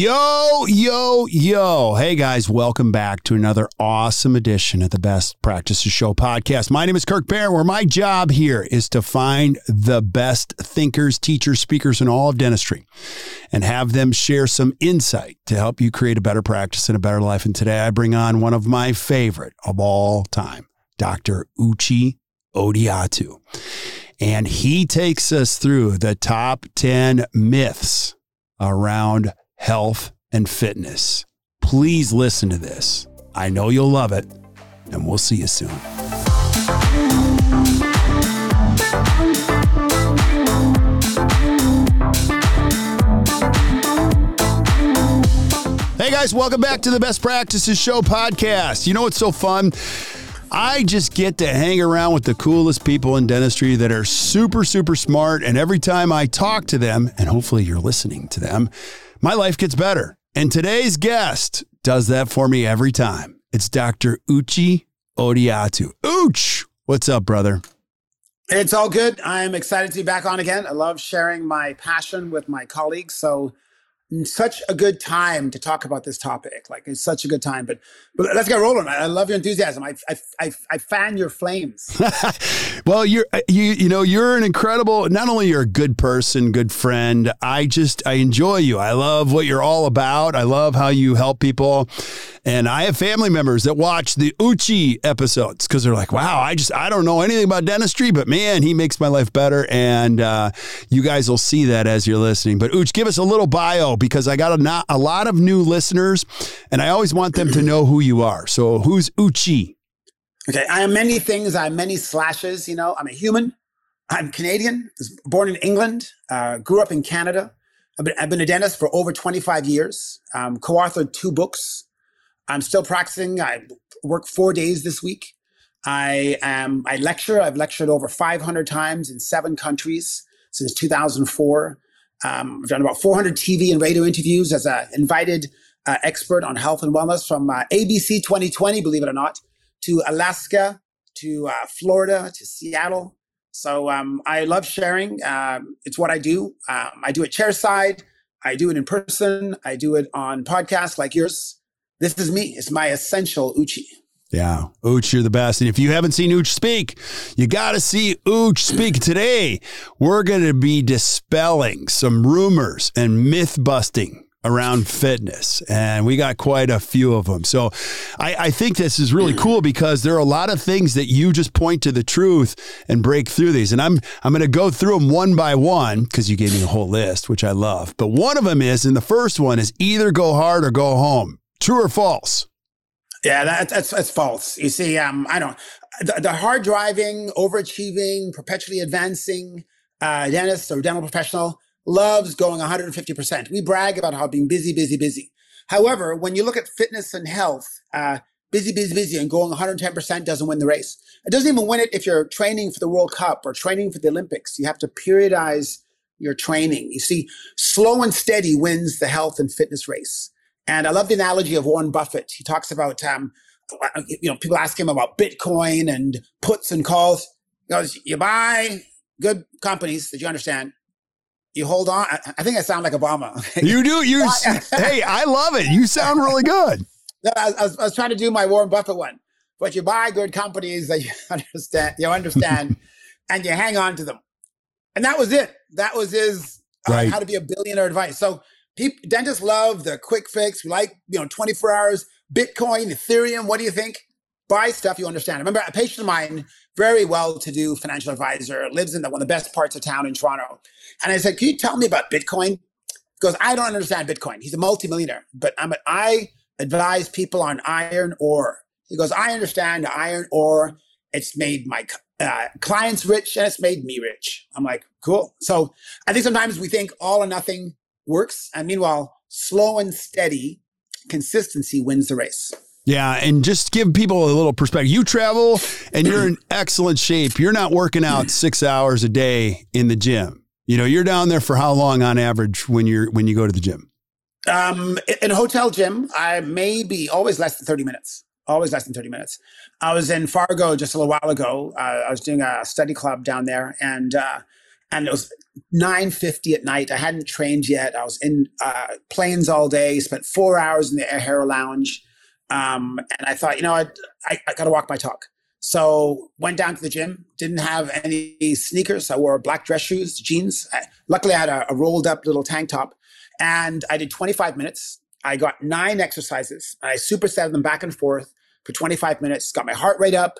Yo, yo, yo. Hey guys, welcome back to another awesome edition of the Best Practices Show podcast. My name is Kirk Behrendt, where my job here is to find the best thinkers, teachers, speakers in all of dentistry and have them share some insight to help you create a better practice and a better life. And today I bring on one of my favorite of all time, Dr. Uche Odiatu. And he takes us through the top 10 myths around health, and fitness. Please listen to this. I know you'll love it, and we'll see you soon. Hey guys, welcome back to the Best Practices Show podcast. You know what's so fun? I just get to hang around with the coolest people in dentistry that are super, super smart. And every time I talk to them, and hopefully you're listening to them, my life gets better. And today's guest does that for me every time. It's Dr. Uche Odiatu. Ooch, what's up, brother? It's all good. I'm excited to be back on again. I love sharing my passion with my colleagues. So such a good time to talk about this topic. Like it's such a good time. But but let's get rolling. I, love your enthusiasm. I I I, I fan your flames. well, you're uh, you you know you're an incredible. Not only you're a good person, good friend. I just I enjoy you. I love what you're all about. I love how you help people. And I have family members that watch the Uche episodes because they're like, wow, I just, I don't know anything about dentistry, but man, he makes my life better. And uh, you guys will see that as you're listening. But Uche, give us a little bio because I got a, not, a lot of new listeners and I always want them to know who you are. So who's Uche? Okay. I am many things. I am many slashes. You know, I'm a human. I'm Canadian, born in England, uh, grew up in Canada. I've been, I've been, a dentist for over 25 years, um, co authored two books I'm still practicing. I work four days this week. I am. I lecture. I've lectured over 500 times in seven countries since 2004. Um, I've done about 400 TV and radio interviews as an invited uh, expert on health and wellness from uh, ABC 2020, believe it or not, to Alaska, to uh, Florida, to Seattle. So um, I love sharing. Um, it's what I do. Um, I do it chairside. I do it in person. I do it on podcasts like yours. This is me. It's my essential Uche. Yeah, Ooch, you're the best. And if you haven't seen Ooch speak, you got to see Ooch speak today. We're going to be dispelling some rumors and myth busting around fitness. And we got quite a few of them. So I, I, think this is really cool because there are a lot of things that you just point to the truth and break through these. And I'm I'm going to go through them one by one because you gave me a whole list, which I love. But one of them is, and the first one is either go hard or go home. True or false? Yeah, that, that's that's false. You see, um, I don't. The, the hard driving, overachieving, perpetually advancing uh, dentist or dental professional loves going 150%. We brag about how being busy, busy, busy. However, when you look at fitness and health, uh, busy, busy, busy, and going 110% doesn't win the race. It doesn't even win it if you're training for the World Cup or training for the Olympics. You have to periodize your training. You see, slow and steady wins the health and fitness race. And I love the analogy of Warren Buffett. He talks about, um, you know, people ask him about Bitcoin and puts and calls. He goes, you buy good companies that you understand, you hold on. I, think I sound like Obama. you do. You. hey, I love it. You sound really good. I, I, was, I was trying to do my Warren Buffett one, but you buy good companies that you understand, you understand, and you hang on to them, and that was it. That was his uh, right. how to be a billionaire advice. So people, dentists love the quick fix. We like you know 24 hours, Bitcoin, Ethereum. What do you think? Buy stuff you understand. I remember a patient of mine, very well-to-do financial advisor, lives in the, one of the best parts of town in Toronto, and I said, "Can you tell me about Bitcoin?" He goes, "I don't understand Bitcoin." He's a multimillionaire, but I'm I advise people on iron ore. He goes, I understand iron ore. It's made my uh, clients rich and it's made me rich. I'm like, cool. So I think sometimes we think all or nothing works. And meanwhile, slow and steady consistency wins the race. Yeah, and just give people a little perspective. You travel and you're in excellent shape. You're not working out six hours a day in the gym. You know, you're down there for how long on average when you're when you go to the gym? Um, in a hotel gym, I may be always less than 30 minutes. Always less than 30 minutes. I was in Fargo just a little while ago. Uh, I was doing a study club down there and, uh, and it was 9.50 at night. I hadn't trained yet. I was in uh, planes all day, spent four hours in the Air Lounge. Um, and I thought, you know, I, I, I got to walk my talk. So went down to the gym, didn't have any sneakers. I wore black dress shoes, jeans. I, luckily, I had a, a rolled up little tank top and I did 25 minutes. I got nine exercises. I superset them back and forth for 25 minutes, got my heart rate up.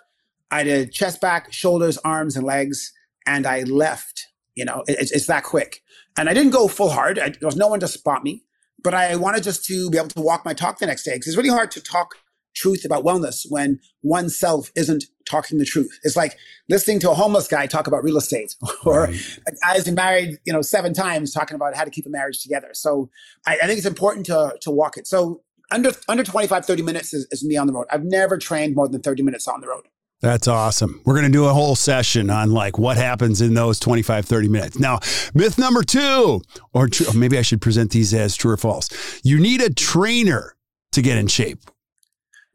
I did chest back, shoulders, arms, and legs, and I left. You know, it, it's that quick. And I didn't go full hard. I, there was no one to spot me, but I wanted just to be able to walk my talk the next day because it's really hard to talk truth about wellness when oneself isn't talking the truth. It's like listening to a homeless guy talk about real estate or right. a been married, you know, seven times talking about how to keep a marriage together. So I, I think it's important to, to walk it. So under, under 25, 30 minutes is, is me on the road. I've never trained more than 30 minutes on the road. That's awesome. We're going to do a whole session on like what happens in those 25, 30 minutes. Now, myth number two, or tr- maybe I should present these as true or false. You need a trainer to get in shape.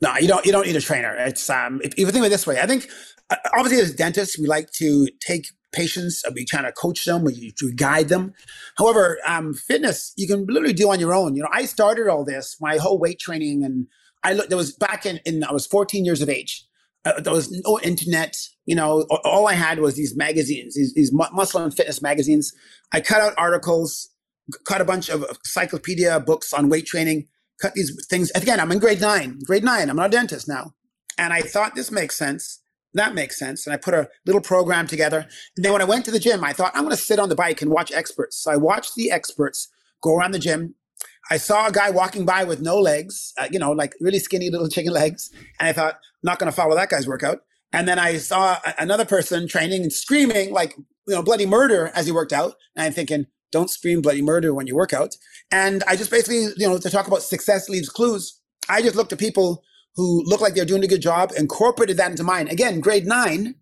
No, you don't. You don't need a trainer. It's um. If, if you think of it this way, I think uh, obviously as dentists, we like to take patients. Uh, we try to coach them. We, we guide them. However, um, fitness you can literally do on your own. You know, I started all this, my whole weight training, and I looked. There was back in, in I was 14 years of age. Uh, there was no internet. You know, all I had was these magazines, these, these muscle and fitness magazines. I cut out articles, cut a bunch of encyclopedia books on weight training cut these things. Again, I'm in grade nine, grade nine. I'm not a dentist now. And I thought this makes sense. That makes sense. And I put a little program together. And then when I went to the gym, I thought, I'm going to sit on the bike and watch experts. So I watched the experts go around the gym. I saw a guy walking by with no legs, uh, you know, like really skinny little chicken legs. And I thought, not going to follow that guy's workout. And then I saw another person training and screaming like, you know, bloody murder as he worked out. And I'm thinking, don't scream bloody murder when you work out. And I just basically, you know, to talk about success leaves clues, I just looked at people who look like they're doing a good job, incorporated that into mine. Again, grade nine.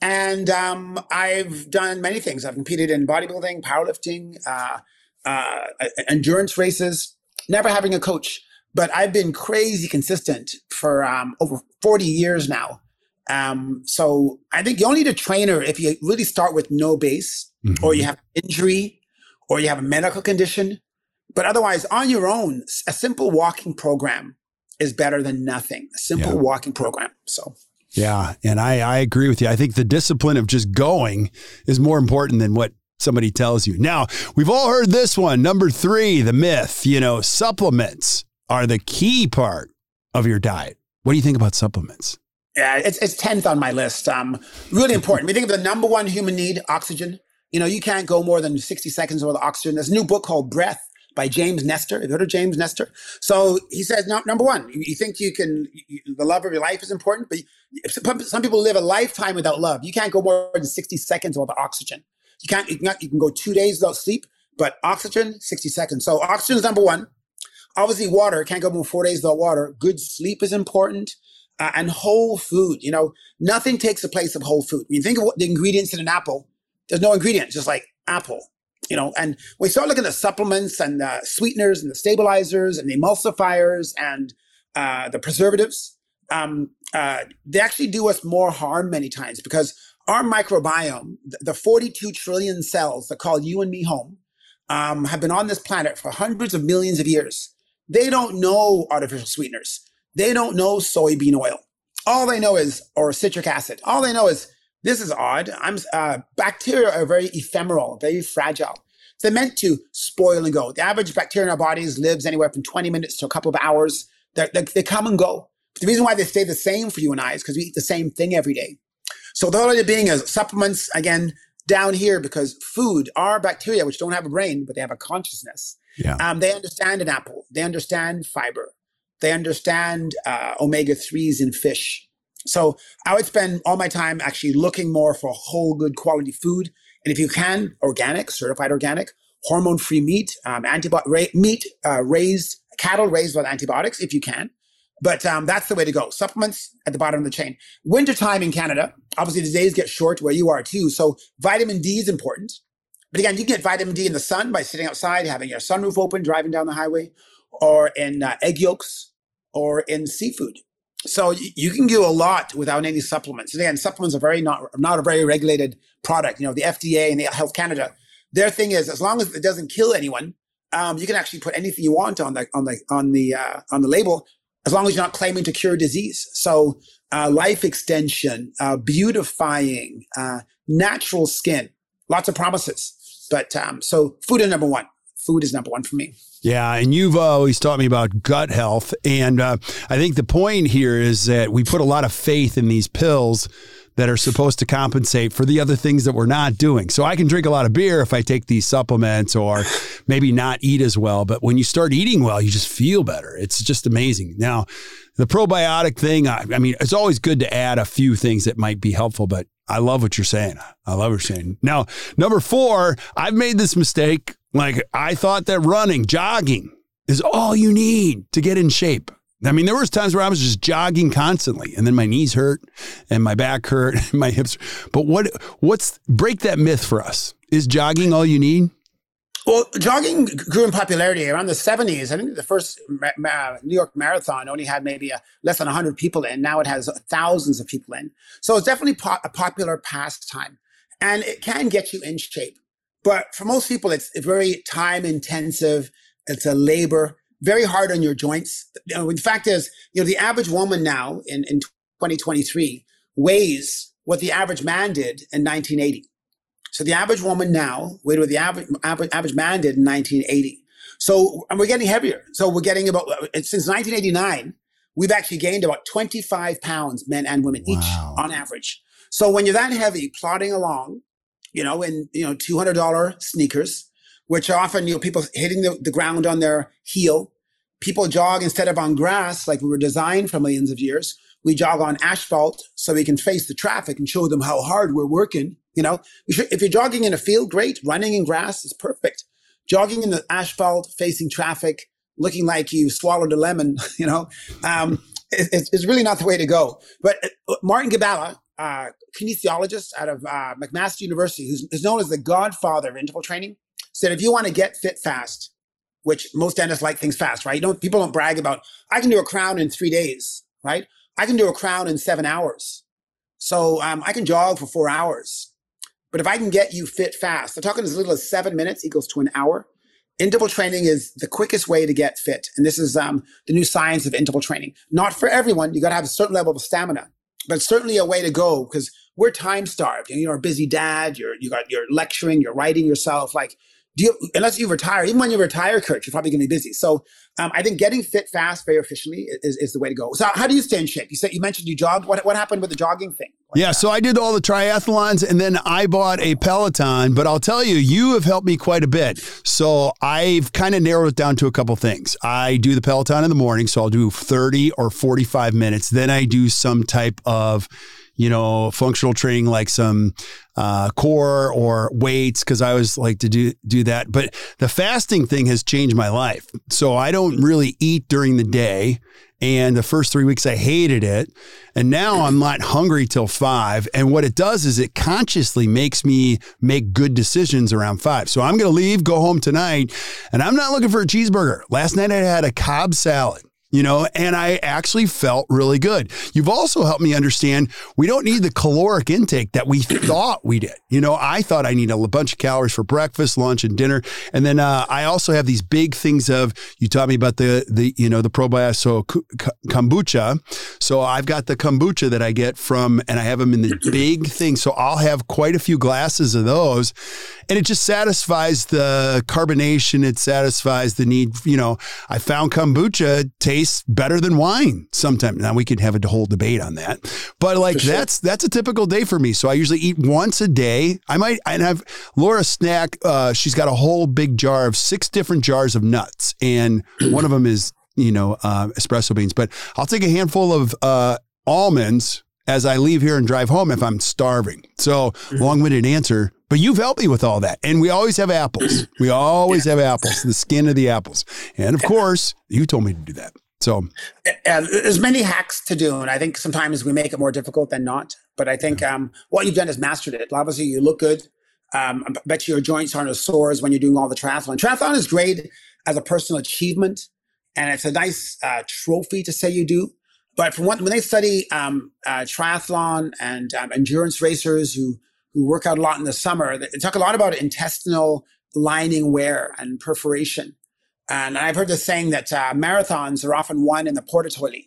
And um, I've done many things. I've competed in bodybuilding, powerlifting, uh, uh, endurance races, never having a coach. But I've been crazy consistent for um, over 40 years now. Um, so I think you only need a trainer if you really start with no base mm-hmm. or you have injury or you have a medical condition. But otherwise, on your own, a simple walking program is better than nothing. A simple yeah. walking program. So. Yeah, and I, I agree with you. I think the discipline of just going is more important than what somebody tells you. Now, we've all heard this one. Number three, the myth, you know, supplements are the key part of your diet. What do you think about supplements? Yeah, it's, it's 10th on my list. Um, really important. we think of the number one human need, oxygen. You know, you can't go more than 60 seconds without oxygen. There's a new book called Breath by James Nestor. Have you heard of James Nestor? So he says, no, number one, you, think you can, you, the love of your life is important, but some people live a lifetime without love. You can't go more than 60 seconds without oxygen. You can't, you can, you can go two days without sleep, but oxygen, 60 seconds. So oxygen is number one. Obviously, water can't go more four days without water. Good sleep is important. Uh, and whole food, you know, nothing takes the place of whole food. When you think of what the ingredients in an apple, there's no ingredients, just like apple, you know. And we start looking at supplements and the sweeteners and the stabilizers and the emulsifiers and uh, the preservatives. Um, uh, they actually do us more harm many times because our microbiome, the 42 trillion cells that call you and me home, um, have been on this planet for hundreds of millions of years. They don't know artificial sweeteners. They don't know soybean oil. All they know is, or citric acid. All they know is, this is odd. I'm uh, bacteria are very ephemeral, very fragile. They're meant to spoil and go. The average bacteria in our bodies lives anywhere from 20 minutes to a couple of hours. They're, they they come and go. The reason why they stay the same for you and I is because we eat the same thing every day. So the idea being is supplements, again, down here because food are bacteria which don't have a brain, but they have a consciousness. Yeah. Um, they understand an apple. They understand fiber. They understand uh, omega 3s in fish. So I would spend all my time actually looking more for whole, good quality food. And if you can, organic, certified organic, hormone free meat, um, antibiotic ra- meat uh, raised, cattle raised with antibiotics, if you can. But um, that's the way to go. Supplements at the bottom of the chain. Wintertime in Canada, obviously the days get short where you are too. So vitamin D is important. But again, you can get vitamin D in the sun by sitting outside, having your sunroof open, driving down the highway, or in uh, egg yolks, or in seafood. So you can do a lot without any supplements. And again, supplements are very not not a very regulated product. You know, the FDA and the Health Canada, their thing is as long as it doesn't kill anyone, um, you can actually put anything you want on the on the on the uh, on the label, as long as you're not claiming to cure disease. So uh, life extension, uh, beautifying, uh, natural skin, lots of promises. But um, so food is number one. Food is number one for me. Yeah, and you've always taught me about gut health, and uh, I think the point here is that we put a lot of faith in these pills that are supposed to compensate for the other things that we're not doing. So I can drink a lot of beer if I take these supplements, or maybe not eat as well. But when you start eating well, you just feel better. It's just amazing. Now, the probiotic thing, I, I mean, it's always good to add a few things that might be helpful, but I love what you're saying. I love what you're saying. Now, number four, I've made this mistake. Like I thought that running, jogging is all you need to get in shape. I mean, there was times where I was just jogging constantly, and then my knees hurt, and my back hurt, and my hips. But what? What's break that myth for us? Is jogging all you need? Well, jogging grew in popularity around the 70s. I think the first ma- ma- New York Marathon only had maybe a, less than 100 people in. Now it has uh, thousands of people in. So it's definitely po- a popular pastime. And it can get you in shape. But for most people, it's very time intensive. It's a labor, very hard on your joints. You know, the fact is, you know, the average woman now in, in 2023 weighs what the average man did in 1980. So the average woman now weighed what the average, average, average man did in 1980. So, and we're getting heavier. So we're getting about, uh, since 1989, we've actually gained about 25 pounds, men and women Wow. each on average. So when you're that heavy, plodding along, you know, in, you know, $200 sneakers, which are often, you know, people hitting the, the ground on their heel. People jog instead of on grass, like we were designed for millions of years. We jog on asphalt so we can face the traffic and show them how hard we're working. You know, if you're jogging in a field, great. Running in grass is perfect. Jogging in the asphalt, facing traffic, looking like you swallowed a lemon, you know, um, it- it's, it's really not the way to go. But uh, Martin Gibala, uh, kinesiologist out of uh, McMaster University, who's, who's known as the godfather of interval training, said if you want to get fit fast, which most dentists like things fast, right? You don't, people don't brag about, I can do a crown in three days, right? I can do a crown in seven hours. So um, I can jog for four hours. But if I can get you fit fast, I'm talking as little as seven minutes equals to an hour. Interval training is the quickest way to get fit. And this is um, the new science of interval training. Not for everyone. You got to have a certain level of stamina, but certainly a way to go because we're time starved. You know, you're a busy dad. You're, you got, you're lecturing, you're writing yourself. Like, you, unless you retire, even when you retire, Kirk, you're probably going to be busy. So um, I think getting fit fast very efficiently is, is the way to go. So how do you stay in shape? You said you mentioned you jogged. What, what happened with the jogging thing? Like, Yeah, so I did all the triathlons and then I bought a Peloton, but I'll tell you, you have helped me quite a bit. So I've kind of narrowed it down to a couple things. I do the Peloton in the morning, so I'll do 30 or 45 minutes. Then I do some type of, you know, functional training like some uh, core or weights because I always like to do do that. But the fasting thing has changed my life. So I don't really eat during the day. And the first three weeks, I hated it. And now I'm not hungry till five. And what it does is it consciously makes me make good decisions around five. So I'm going to leave, go home tonight, and I'm not looking for a cheeseburger. Last night I had a Cobb salad. You know, and I actually felt really good. You've also helped me understand we don't need the caloric intake that we thought we did. You know, I thought I need a bunch of calories for breakfast, lunch, and dinner, and then uh, I also have these big things of you taught me about the the you know the probiotic so kombucha. So I've got the kombucha that I get from, and I have them in the big thing. So I'll have quite a few glasses of those, and it just satisfies the carbonation. It satisfies the need. You know, I found kombucha tastes better than wine sometimes. Now we could have a whole debate on that, but like sure. that's that's a typical day for me. So I usually eat once a day. I might and have Laura snack. Uh, she's got a whole big jar of six different jars of nuts, and one of them is you know uh, espresso beans. But I'll take a handful of uh, almonds as I leave here and drive home if I'm starving. So mm-hmm. long-winded answer, but you've helped me with all that. And we always have apples. We always yeah. have apples, the skin of the apples. And of course, you told me to do that. So uh, there's many hacks to do, and I think sometimes we make it more difficult than not. But I think um, what you've done is mastered it. Obviously, you look good. Um, I bet your joints aren't as sore as when you're doing all the triathlon. Triathlon is great as a personal achievement, and it's a nice uh, trophy to say you do. But from what, when they study um, uh, triathlon and um, endurance racers who who work out a lot in the summer, they talk a lot about intestinal lining wear and perforation. And I've heard the saying that uh, marathons are often won in the porta toilet,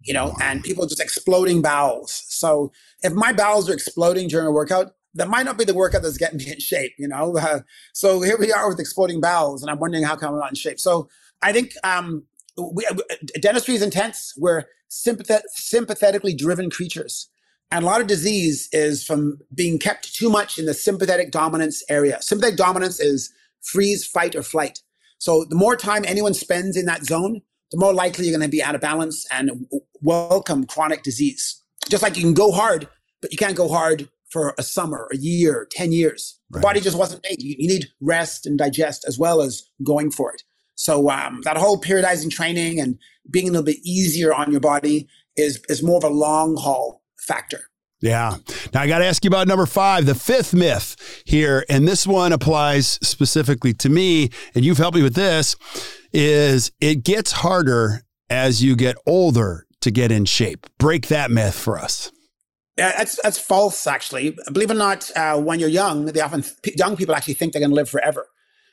you know, wow. and people just exploding bowels. So if my bowels are exploding during a workout, that might not be the workout that's getting me in shape, you know. Uh, so here we are with exploding bowels, and I'm wondering how come I'm not in shape. So I think um, we, uh, dentistry is intense. We're sympath- sympathetically driven creatures. And a lot of disease is from being kept too much in the sympathetic dominance area. Sympathetic dominance is freeze, fight, or flight. So the more time anyone spends in that zone, the more likely you're going to be out of balance and welcome chronic disease. Just like you can go hard, but you can't go hard for a summer, a year, 10 years. Right. The body just wasn't made. You, you, need rest and digest as well as going for it. So um, that whole periodizing training and being a little bit easier on your body is, is more of a long haul factor. Yeah. Now I got to ask you about number five, the fifth myth here. And this one applies specifically to me. And you've helped me with this is it gets harder as you get older to get in shape. Break that myth for us. Yeah, that's that's false. Actually, believe it or not, uh, when you're young, they often young people actually think they're going to live forever.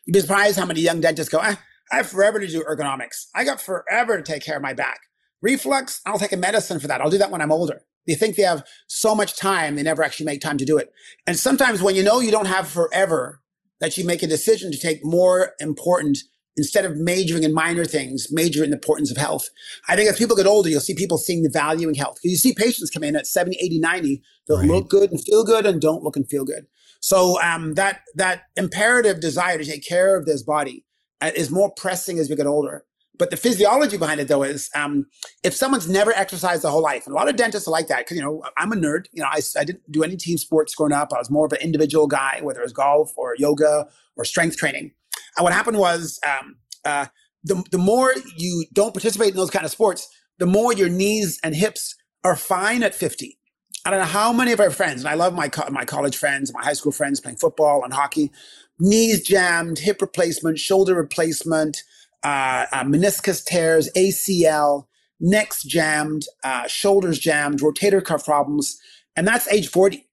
You'd be surprised how many young dentists go, ah, "I have forever to do ergonomics. I got forever to take care of my back. Reflux, I'll take a medicine for that. I'll do that when I'm older." They think they have so much time, they never actually make time to do it. And sometimes when you know you don't have forever, that you make a decision to take more important instead of majoring in minor things, major in the importance of health. I think as people get older, you'll see people seeing the value in health. You see patients come in at 70, 80, 90 that right. look good and feel good and don't look and feel good. So um, that that imperative desire to take care of this body uh, is more pressing as we get older. But the physiology behind it, though, is um, if someone's never exercised the whole life, and a lot of dentists are like that, because, you know, I'm a nerd. You know, I, I didn't do any team sports growing up. I was more of an individual guy, whether it was golf or yoga or strength training. And what happened was um, uh, the, the more you don't participate in those kind of sports, the more your knees and hips are fine at 50. I don't know how many of our friends, and I love my, co- my college friends, my high school friends playing football and hockey, knees jammed, hip replacement, shoulder replacement, uh, uh, meniscus tears, ACL, necks jammed, uh, shoulders jammed, rotator cuff problems, and that's age 40.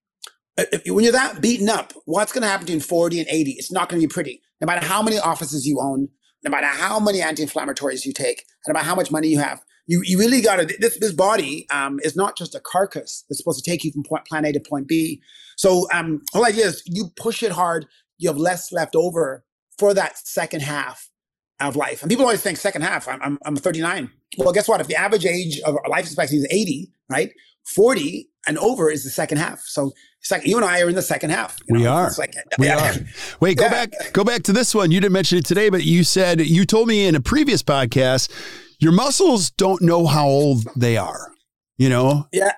Uh, when you're that beaten up, what's going to happen between 40 and 80? It's not going to be pretty. No matter how many offices you own, no matter how many anti-inflammatories you take, no matter how much money you have, you, you really got to, this, this body um, is not just a carcass that's supposed to take you from point, plan A to point B. So um, whole idea is you push it hard, you have less left over for that second half of life. And people always think second half, I'm, I'm, I'm 39. Well, guess what? If the average age of life expectancy is 80, right? 40 and over is the second half. So it's like you and I are in the second half. We know? are. Like, we yeah. are. Wait, go yeah. back. Go back to this one. You didn't mention it today, but you said you told me in a previous podcast your muscles don't know how old they are. You know? Yeah.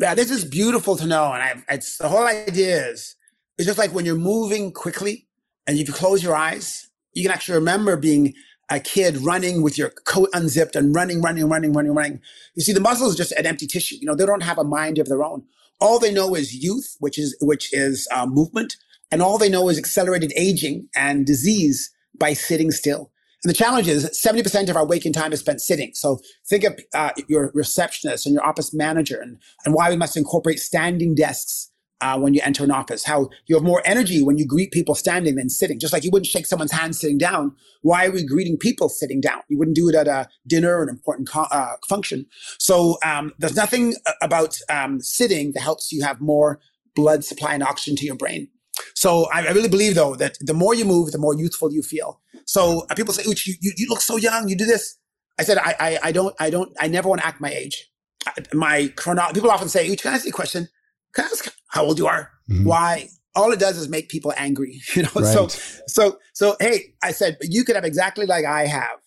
Yeah. This is beautiful to know, and I, it's the whole idea is it's just like when you're moving quickly and you close your eyes you can actually remember being a kid running with your coat unzipped and running, running, running, running, running. You see, the muscle is just an empty tissue. You know, they don't have a mind of their own. All they know is youth, which is which is uh, movement, and all they know is accelerated aging and disease by sitting still. And the challenge is 70% of our waking time is spent sitting. So think of uh, your receptionist and your office manager and, and why we must incorporate standing desks uh, when you enter an office, how you have more energy when you greet people standing than sitting. Just like you wouldn't shake someone's hand sitting down. Why are we greeting people sitting down? You wouldn't do it at a dinner or an important co- uh, function. So um, there's nothing about um, sitting that helps you have more blood supply and oxygen to your brain. So I, I, really believe though that the more you move, the more youthful you feel. So uh, people say, Uch, you, you, you, look so young. You do this. I said, I, I, I don't, I don't, I never want to act my age. My chrono, people often say, Uch, can I ask you a question? Can I ask how old you are? Mm-hmm. Why? All it does is make people angry, you know? Right. So, so, so, hey, I said, you could have exactly like I have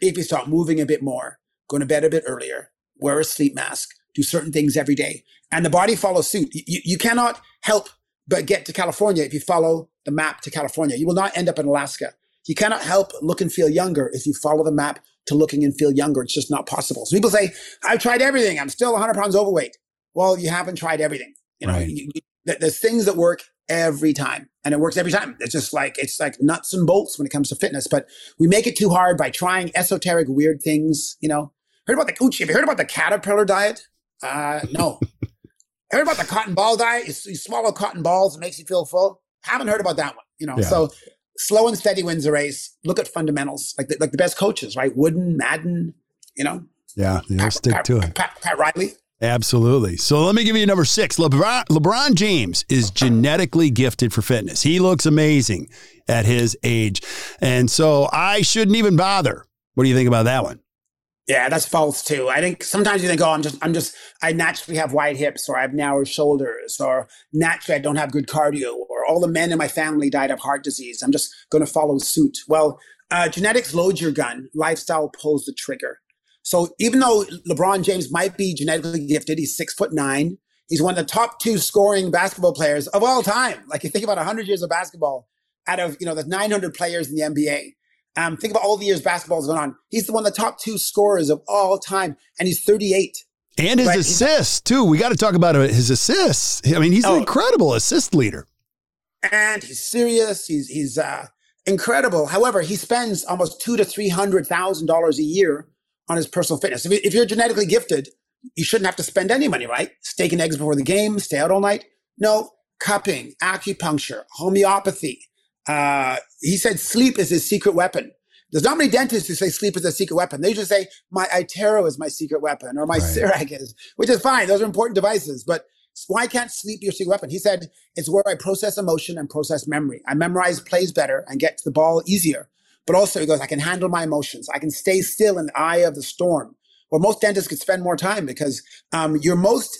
if you start moving a bit more, going to bed a bit earlier, wear a sleep mask, do certain things every day, and the body follows suit. You, you cannot help but get to California if you follow the map to California. You will not end up in Alaska. You cannot help look and feel younger if you follow the map to looking and feel younger. It's just not possible. So people say, I've tried everything. I'm still 100 pounds overweight. Well, you haven't tried everything. You know, right. you, you, there's things that work every time and it works every time. It's just like, it's like nuts and bolts when it comes to fitness, but we make it too hard by trying esoteric, weird things. You know, heard about the, Uche, have you heard about the caterpillar diet? Uh, no. heard about the cotton ball diet? You, you swallow cotton balls, it makes you feel full. Haven't heard about that one. You know, yeah. so slow and steady wins the race. Look at fundamentals, like the, like the best coaches, right? Wooden, Madden, you know. Yeah, you know, stick Pat, to it. Pat, Pat Riley. Absolutely. So let me give you number six. LeBron, LeBron James is genetically gifted for fitness. He looks amazing at his age. And so I shouldn't even bother. What do you think about that one? Yeah, that's false too. I think sometimes you think, oh, I'm just, I'm just, I naturally have wide hips or I have narrow shoulders or naturally I don't have good cardio or all the men in my family died of heart disease. I'm just going to follow suit. Well, uh, genetics loads your gun, lifestyle pulls the trigger. So even though LeBron James might be genetically gifted, he's six foot nine. He's one of the top two scoring basketball players of all time. Like you think about 100 years of basketball out of, you know, the 900 players in the NBA. Um, think about all the years basketball's going on. He's the one of the top two scorers of all time, and he's 38. And his right? assists too. We got to talk about his assists. I mean, he's oh, an incredible assist leader. And he's serious. He's he's uh, incredible. However, he spends almost two to three hundred thousand dollars a year on his personal fitness. If, if you're genetically gifted, you shouldn't have to spend any money, right? Steak and eggs before the game, stay out all night. No, cupping, acupuncture, homeopathy. Uh, he said sleep is his secret weapon. There's not many dentists who say sleep is a secret weapon. They just say my iTero is my secret weapon or my right. Is, which is fine. Those are important devices, but why can't sleep be your secret weapon? He said it's where I process emotion and process memory. I memorize plays better and get to the ball easier. But also, he goes, I can handle my emotions. I can stay still in the eye of the storm. Well, most dentists could spend more time because um, you're most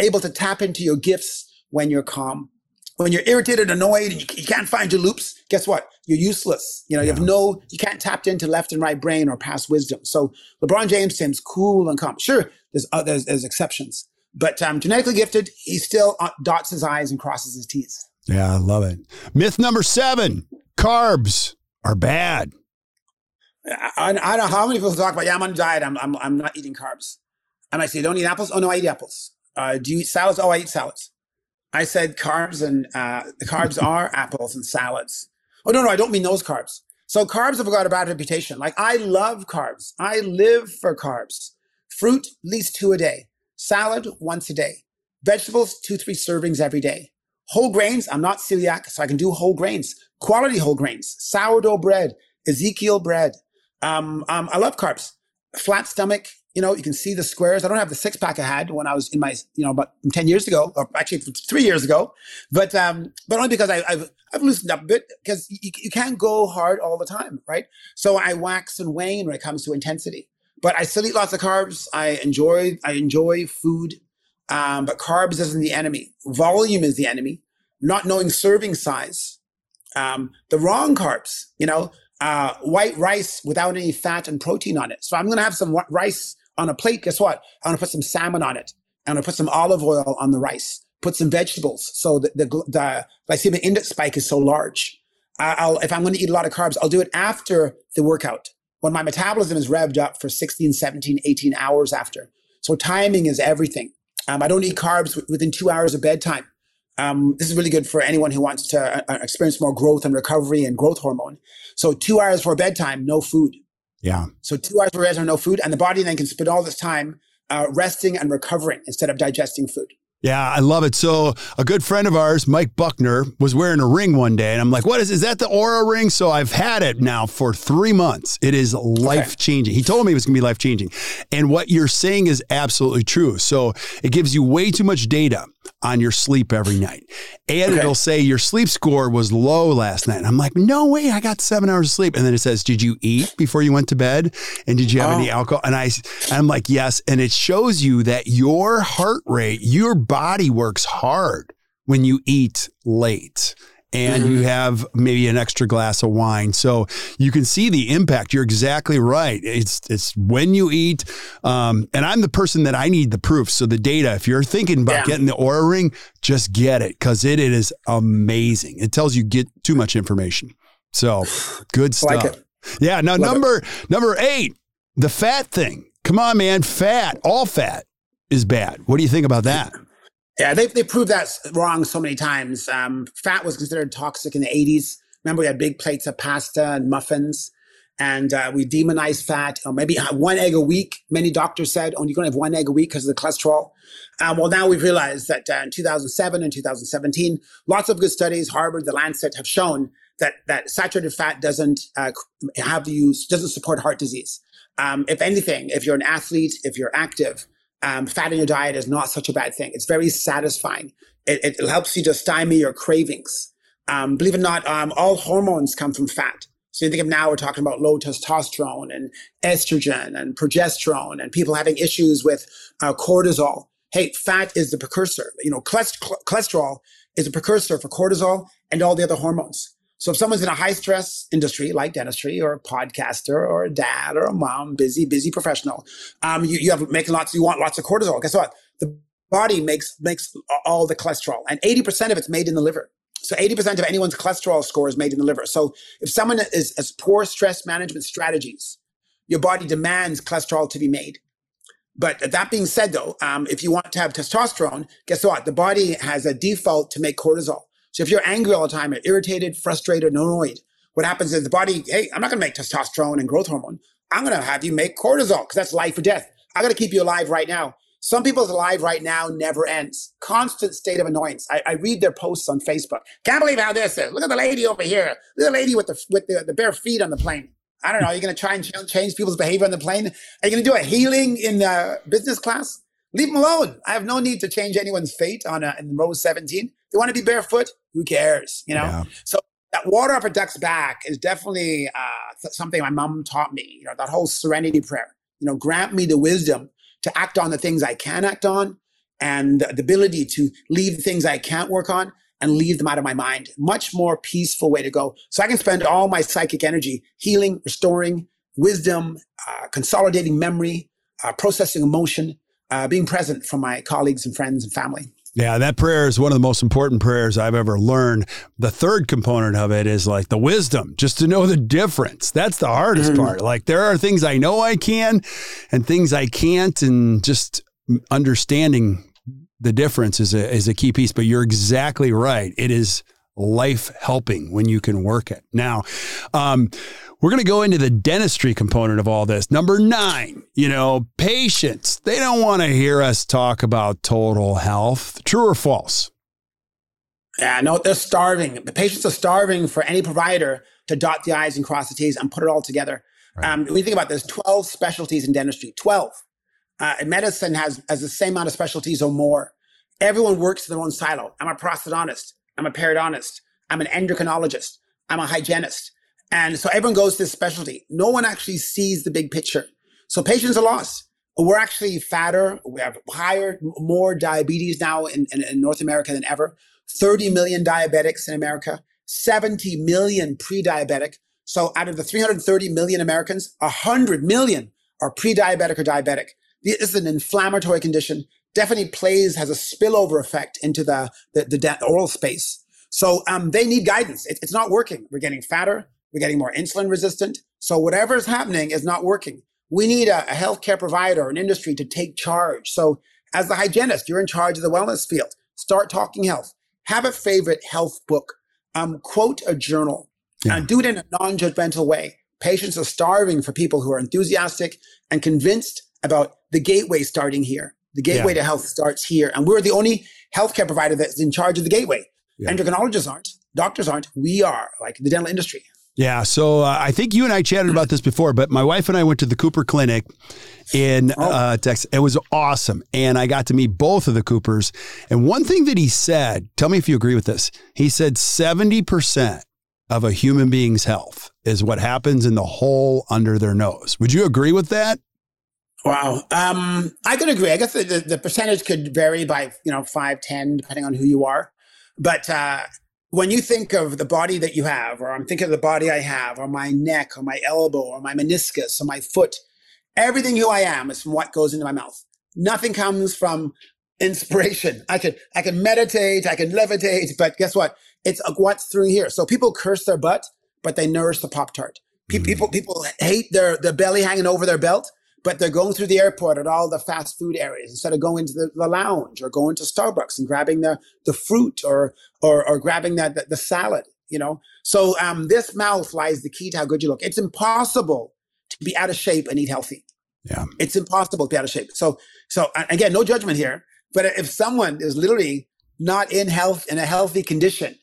able to tap into your gifts when you're calm. When you're irritated, annoyed, and you, you can't find your loops, guess what? You're useless. You know, you have no, you can't tap into left and right brain or past wisdom. So LeBron James seems cool and calm. Sure, there's uh, there's, there's exceptions, but um, genetically gifted, he still uh, dots his I's and crosses his T's. Yeah, I love it. Myth number seven: carbs are bad. I, I, don't know how many people talk about, yeah, I'm on a diet. I'm, I'm, I'm not eating carbs. And I say, don't eat apples? Oh, no, I eat apples. Uh, do you eat salads? Oh, I eat salads. I said carbs and uh, the carbs are apples and salads. Oh, no, no, I don't mean those carbs. So carbs have got a bad reputation. Like I love carbs. I live for carbs. Fruit, at least two a day. Salad, once a day. Vegetables, two, three servings every day. Whole grains, I'm not celiac, so I can do whole grains quality whole grains, sourdough bread, Ezekiel bread. Um, um, I love carbs. Flat stomach, you know, you can see the squares. I don't have the six pack I had when I was in my, you know, about 10 years ago, or actually three years ago, but, um, but only because I, have I've loosened up a bit because you, you can't go hard all the time, right? So I wax and wane when it comes to intensity, but I still eat lots of carbs. I enjoy, I enjoy food. Um, but carbs isn't the enemy. Volume is the enemy. Not knowing serving size um, the wrong carbs, you know, uh, white rice without any fat and protein on it. So I'm going to have some rice on a plate. Guess what? I'm going to put some salmon on it. I'm going to put some olive oil on the rice. Put some vegetables. So the, the, the glycemic index spike is so large. I'll, if I'm going to eat a lot of carbs, I'll do it after the workout when my metabolism is revved up for 16, 17, 18 hours after. So timing is everything. Um, I don't eat carbs within two hours of bedtime. Um, this is really good for anyone who wants to uh, experience more growth and recovery and growth hormone. So two hours for bedtime, no food. Yeah. So two hours for bedtime, no food, and the body then can spend all this time uh, resting and recovering instead of digesting food. Yeah, I love it. So a good friend of ours, Mike Buckner, was wearing a ring one day, and I'm like, "What is? Is that the Oura ring?" So I've had it now for three months. It is life changing. He told me it was going to be life changing, and what you're saying is absolutely true. So it gives you way too much data on your sleep every night. And okay. it'll say your sleep score was low last night. And I'm like, no way, I got seven hours of sleep. And then it says, did you eat before you went to bed? And did you have oh. any alcohol? And I, I'm like, yes. And it shows you that your heart rate, your body works hard when you eat late and mm-hmm. you have maybe an extra glass of wine. So you can see the impact. You're exactly right. It's it's when you eat, um, and I'm the person that I need the proof. So the data. If you're thinking about yeah. getting the Oura ring, just get it because it, it is amazing. It tells you get too much information. So good stuff. Like yeah. Now Love number it. number eight, the fat thing. Come on, man. Fat, all fat is bad. What do you think about that? Yeah, they they proved that wrong so many times. Um, fat was considered toxic in the 80s. Remember, we had big plates of pasta and muffins, and uh, we demonized fat. Or maybe one egg a week. Many doctors said, "Oh, you're going to have one egg a week because of the cholesterol." Um, well, now we've realized that uh, in 2007 and 2017, lots of good studies, Harvard, the Lancet, have shown that that saturated fat doesn't uh, have use doesn't support heart disease. Um, if anything, if you're an athlete, if you're active, um, fat in your diet is not such a bad thing. It's very satisfying. It, it helps you to stymie your cravings. Um, believe it or not, um, all hormones come from fat. So you think of now we're talking about low testosterone and estrogen and progesterone and people having issues with uh, cortisol. Hey, fat is the precursor. You know, cholesterol is a precursor for cortisol and all the other hormones. So if someone's in a high stress industry like dentistry or a podcaster or a dad or a mom, busy, busy professional, um, you, you have making lots, you want lots of cortisol. Guess what? The body makes, makes all the cholesterol and 80% of it's made in the liver. So 80% of anyone's cholesterol score is made in the liver. So if someone is, has poor stress management strategies, your body demands cholesterol to be made. But that being said, though, um, if you want to have testosterone, guess what? The body has a default to make cortisol. So if you're angry all the time, irritated, frustrated, annoyed, what happens is the body, hey, I'm not going to make testosterone and growth hormone. I'm going to have you make cortisol because that's life or death. I got to keep you alive right now. Some people's alive right now never ends. Constant state of annoyance. I, I, read their posts on Facebook. Can't believe how this is. Look at the lady over here. Look at the lady with the with the, the bare feet on the plane. I don't know. Are you going to try and change people's behavior on the plane? Are you going to do a healing in uh, business class? Leave them alone. I have no need to change anyone's fate on a, in row 17. They want to be barefoot. Who cares? You know? Yeah. So that water up a duck's back is definitely uh, something my mom taught me. You know, that whole serenity prayer. You know, grant me the wisdom to act on the things I can act on and the ability to leave the things I can't work on and leave them out of my mind. Much more peaceful way to go. So I can spend all my psychic energy healing, restoring wisdom, uh, consolidating memory, uh, processing emotion, uh, being present for my colleagues and friends and family. Yeah, that prayer is one of the most important prayers I've ever learned. The third component of it is like the wisdom, just to know the difference. That's the hardest mm-hmm. part. Like there are things I know I can and things I can't, and just understanding the difference is a, is a key piece. But you're exactly right. It is life helping when you can work it. Now, um, we're going to go into the dentistry component of all this. Number nine, you know, patients. They don't want to hear us talk about total health. True or false? Yeah, no, they're starving. The patients are starving for any provider to dot the I's and cross the T's and put it all together. Right. Um, when you think about this, 12 specialties in dentistry, 12. Uh, medicine has, has the same amount of specialties or more. Everyone works in their own silo. I'm a prosthodontist. I'm a periodontist. I'm an endocrinologist. I'm a hygienist. And so everyone goes to this specialty. No one actually sees the big picture. So patients are lost. We're actually fatter. We have higher, more diabetes now in, in, in North America than ever. 30 million diabetics in America, 70 million pre-diabetic. So out of the 330 million Americans, 100 million are pre-diabetic or diabetic. This is an inflammatory condition. Definitely plays, has a spillover effect into the, the, the oral space. So um, they need guidance. It, it's not working. We're getting fatter. We're getting more insulin resistant. So whatever is happening is not working. We need a, a healthcare provider, an industry to take charge. So as the hygienist, you're in charge of the wellness field. Start talking health. have a favorite health book, um, quote a journal, yeah. and do it in a non-judgmental way. Patients are starving for people who are enthusiastic and convinced about the gateway starting here. The gateway yeah. to health starts here. And we're the only healthcare provider that's in charge of the gateway. Yeah. Endocrinologists aren't, doctors aren't. We are, like the dental industry. Yeah. So uh, I think you and I chatted about this before, but my wife and I went to the Cooper Clinic in oh. uh, Texas. It was awesome. And I got to meet both of the Coopers. And one thing that he said, tell me if you agree with this. He said 70% of a human being's health is what happens in the hole under their nose. Would you agree with that? Wow. Um, I could agree. I guess the, the, the, percentage could vary by, you know, 5, 10, depending on who you are. But uh, when you think of the body that you have, or I'm thinking of the body I have, or my neck, or my elbow, or my meniscus, or my foot, everything who I am is from what goes into my mouth. Nothing comes from inspiration. I could I can meditate, I can levitate, but guess what? It's what's through here. So people curse their butt, but they nourish the Pop Tart. Mm-hmm. People people hate their their belly hanging over their belt, but they're going through the airport at all the fast food areas instead of going to the, the lounge or going to Starbucks and grabbing the, the fruit or, or, or grabbing the, the, the salad, you know? So um, this mouth lies the key to how good you look. It's impossible to be out of shape and eat healthy. Yeah. It's impossible to be out of shape. So, so again, no judgment here, but if someone is literally not in health, in a healthy condition,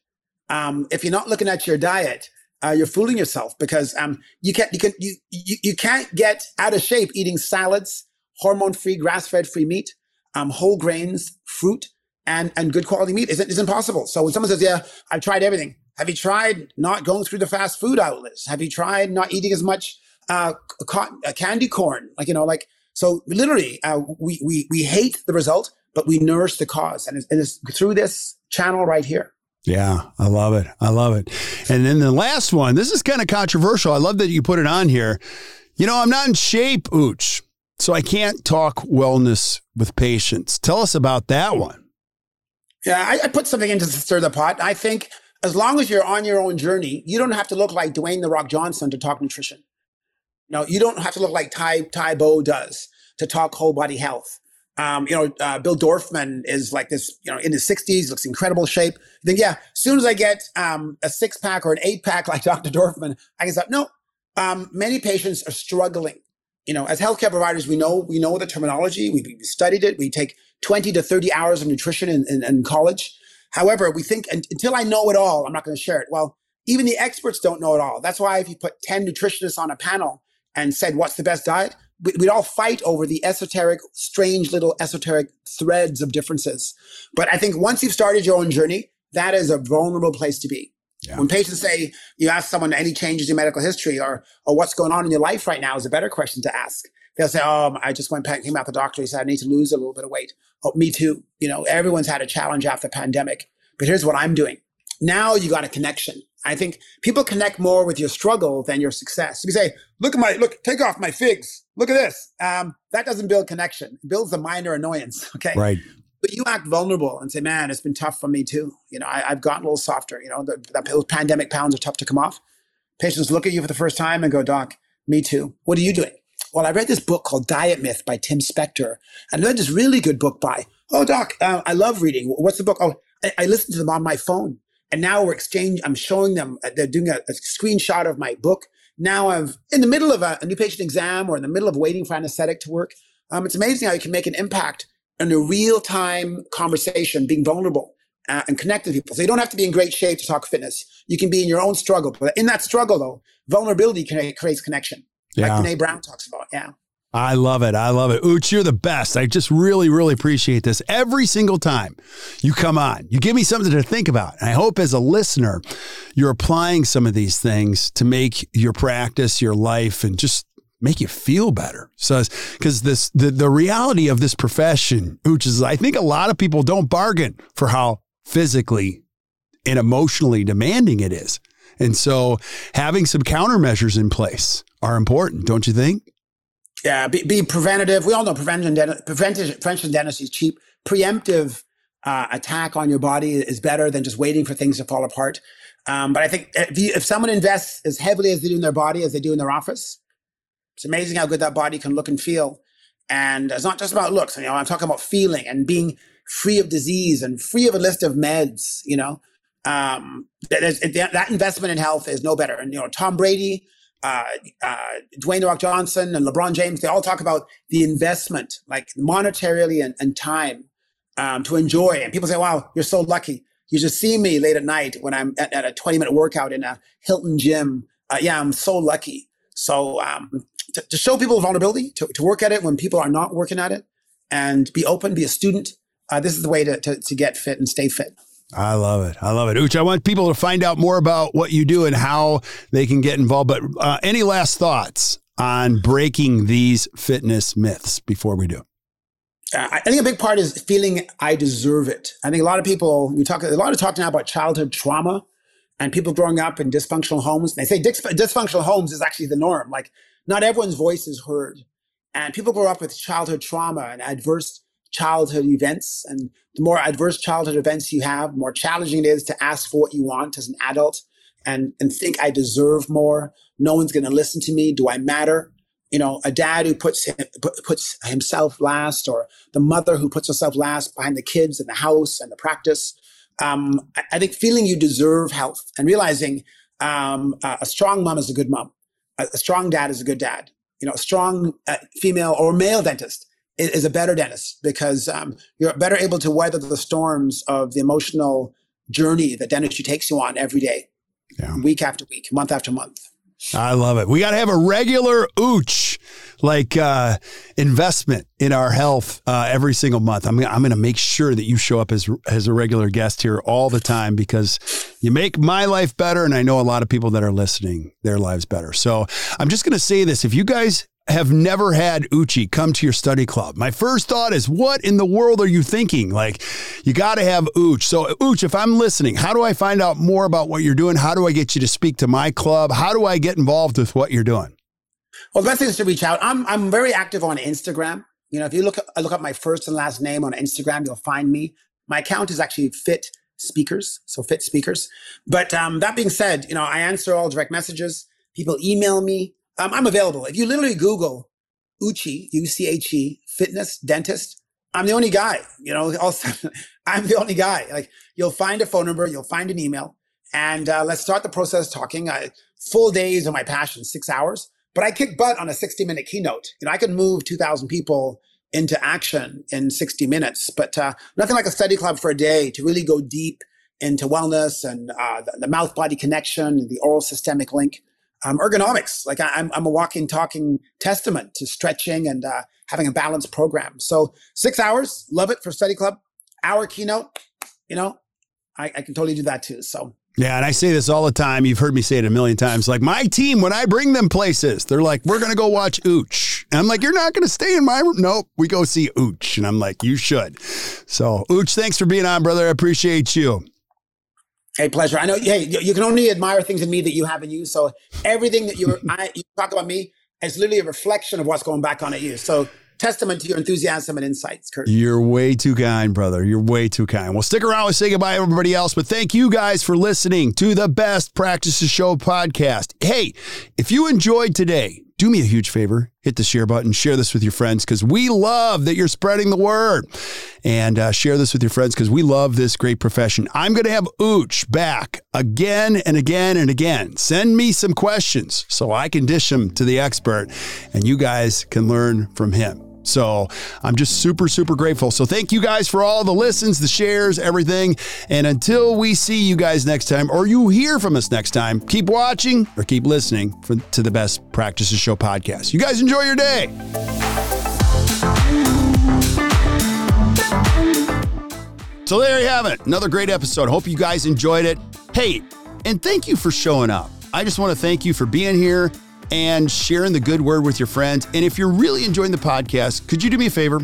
um, if you're not looking at your diet, uh, you're fooling yourself because um, you can't you can you, you you can't get out of shape eating salads, hormone free, grass fed free meat, um, whole grains, fruit, and and good quality meat. Is It's, it's impossible. So when someone says, "Yeah, I've tried everything," have you tried not going through the fast food outlets? Have you tried not eating as much uh, uh candy corn? Like you know, like so. Literally, uh, we we we hate the result, but we nourish the cause, and it's, and it's through this channel right here. Yeah, I love it. I love it. And then the last one, this is kind of controversial. I love that you put it on here. You know, I'm not in shape, Ooch, so I can't talk wellness with patients. Tell us about that one. Yeah, I, I put something into stir the pot. I think as long as you're on your own journey, you don't have to look like Dwayne the Rock Johnson to talk nutrition. No, you don't have to look like Ty Tae Bo does to talk whole body health. Um, you know, uh, Bill Dorfman is like this, you know, in his 60s, looks incredible shape. Then, yeah, as soon as I get um, a six pack or an eight pack like Dr. Dorfman, I can say, no, um, many patients are struggling. You know, as healthcare providers, we know we know the terminology. We, we studied it. We take 20 to 30 hours of nutrition in, in, in college. However, we think until I know it all, I'm not going to share it. Well, even the experts don't know it all. That's why if you put 10 nutritionists on a panel and said, what's the best diet? We'd all fight over the esoteric, strange little esoteric threads of differences. But I think once you've started your own journey, that is a vulnerable place to be. Yeah. When patients say, you ask someone any changes in medical history or, or what's going on in your life right now is a better question to ask. They'll say, oh, I just went back, came out the doctor. He said, I need to lose a little bit of weight. Oh, me too. You know, everyone's had a challenge after the pandemic, but here's what I'm doing. Now you got a connection. I think people connect more with your struggle than your success. If you say, look at my, look, take off my figs. Look at this. Um, that doesn't build connection. It builds a minor annoyance. Okay. Right. But you act vulnerable and say, man, it's been tough for me too. You know, I, have gotten a little softer. You know, the, the pandemic pounds are tough to come off. Patients look at you for the first time and go, doc, me too. What are you doing? Well, I read this book called Diet Myth by Tim Spector. And I read this really good book by, oh, doc, uh, I love reading. What's the book? Oh, I, I listened to them on my phone. And now we're exchanging, I'm showing them, uh, they're doing a, a screenshot of my book. Now I'm in the middle of a, a, new patient exam or in the middle of waiting for anesthetic to work. Um, it's amazing how you can make an impact in a real time conversation, being vulnerable uh, and connecting people. So you don't have to be in great shape to talk fitness. You can be in your own struggle. But in that struggle, though, vulnerability creates connection. Yeah. Like Brene Brown talks about. Yeah. I love it. I love it. Ooch, you're the best. I just really, really appreciate this. Every single time you come on, you give me something to think about. And I hope as a listener, you're applying some of these things to make your practice, your life, and just make you feel better. So, because this, the, the reality of this profession, Ooch, is I think a lot of people don't bargain for how physically and emotionally demanding it is. And so having some countermeasures in place are important, don't you think? Yeah, be, be preventative. We all know prevention, preventive, prevention dentistry is cheap. Preemptive uh, attack on your body is better than just waiting for things to fall apart. Um, but I think if, you, if someone invests as heavily as they do in their body as they do in their office, it's amazing how good that body can look and feel. And it's not just about looks. You know, I'm talking about feeling and being free of disease and free of a list of meds, you know, um, that, that investment in health is no better. And, you know, Tom Brady, uh, uh, Dwayne Rock Johnson and LeBron James, they all talk about the investment, like monetarily and, and time um, to enjoy. And people say, wow, you're so lucky. You just see me late at night when I'm at, at a 20 minute workout in a Hilton gym. Uh, yeah, I'm so lucky. So um, to, to, show people vulnerability, to, to work at it when people are not working at it, and be open, be a student. Uh, this is the way to, to, to get fit and stay fit. I love it. I love it. Ooch, I want people to find out more about what you do and how they can get involved. But uh, any last thoughts on breaking these fitness myths before we do? I think a big part is feeling I deserve it. I think a lot of people, we talk a lot of talk now about childhood trauma and people growing up in dysfunctional homes. They say dysfunctional homes is actually the norm. Like not everyone's voice is heard. And people grow up with childhood trauma and adverse childhood events. And the more adverse childhood events you have, the more challenging it is to ask for what you want as an adult and, and think I deserve more. No one's going to listen to me. Do I matter? You know, a dad who puts him, puts himself last, or the mother who puts herself last behind the kids and the house and the practice. Um, I, I, think feeling you deserve health and realizing um, a strong mom is a good mom, a, a strong dad is a good dad. You know, a strong uh, female or male dentist is a better dentist because um, you're better able to weather the storms of the emotional journey that dentistry takes you on every day, yeah. week after week, month after month. I love it. We got to have a regular ooch like uh, investment in our health uh, every single month. I'm, I'm going to make sure that you show up as, as a regular guest here all the time because you make my life better. And I know a lot of people that are listening, their lives better. So I'm just going to say this. If you guys have never had Uche come to your study club. My first thought is, what in the world are you thinking? Like, you got to have Uch. So, Uch, if I'm listening, how do I find out more about what you're doing? How do I get you to speak to my club? How do I get involved with what you're doing? Well, the best thing is to reach out. I'm I'm very active on Instagram. You know, if you look look up my first and last name on Instagram, you'll find me. My account is actually Fit Speakers, so Fit Speakers. But um, that being said, you know, I answer all direct messages. People email me um, I'm available. If you literally Google Uche, U-C-H-E, fitness dentist, I'm the only guy, you know, also, I'm the only guy. Like you'll find a phone number, you'll find an email and uh, let's start the process talking. Uh, full days of my passion, six hours, but I kick butt on a 60 minute keynote. You know, I can move 2000 people into action in 60 minutes, but uh, nothing like a study club for a day to really go deep into wellness and uh, the, the mouth body connection, the oral systemic link um, ergonomics. Like I, am I'm a walking, talking testament to stretching and uh, having a balanced program. So six hours, love it for study club. Hour keynote, you know, I, I can totally do that too. So yeah, and I say this all the time. You've heard me say it a million times. Like my team, when I bring them places, they're like, "We're gonna go watch Ooch," and I'm like, "You're not gonna stay in my room." Nope, we go see Ooch, and I'm like, "You should." So Ooch, thanks for being on, brother. I appreciate you. Hey, pleasure. I know. Hey, you can only admire things in me that you have in you. So everything that you're, I, you talk about me is literally a reflection of what's going back on at you. So testament to your enthusiasm and insights, Kirk. You're way too kind, brother. You're way too kind. Well, stick around and say goodbye to everybody else. But thank you guys for listening to the Best Practices Show podcast. Hey, if you enjoyed today, do me a huge favor hit the share button, share this with your friends because we love that you're spreading the word. And uh, share this with your friends because we love this great profession. I'm going to have Ooch back again and again and again. Send me some questions so I can dish them to the expert and you guys can learn from him. So I'm just super, super grateful. So thank you guys for all the listens, the shares, everything. And until we see you guys next time, or you hear from us next time, keep watching or keep listening for, to the Best Practices Show podcast. You guys enjoy your day. So there you have it. Another great episode. Hope you guys enjoyed it. Hey, and thank you for showing up. I just want to thank you for being here and sharing the good word with your friends. And if you're really enjoying the podcast, could you do me a favor?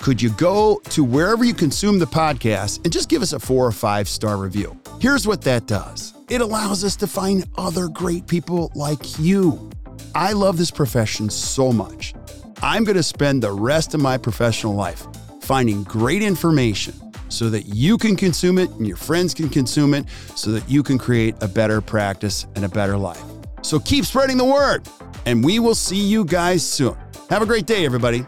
Could you go to wherever you consume the podcast and just give us a four or five star review? Here's what that does it allows us to find other great people like you. I love this profession so much. I'm going to spend the rest of my professional life finding great information so that you can consume it and your friends can consume it so that you can create a better practice and a better life. So keep spreading the word, and we will see you guys soon. Have a great day, everybody.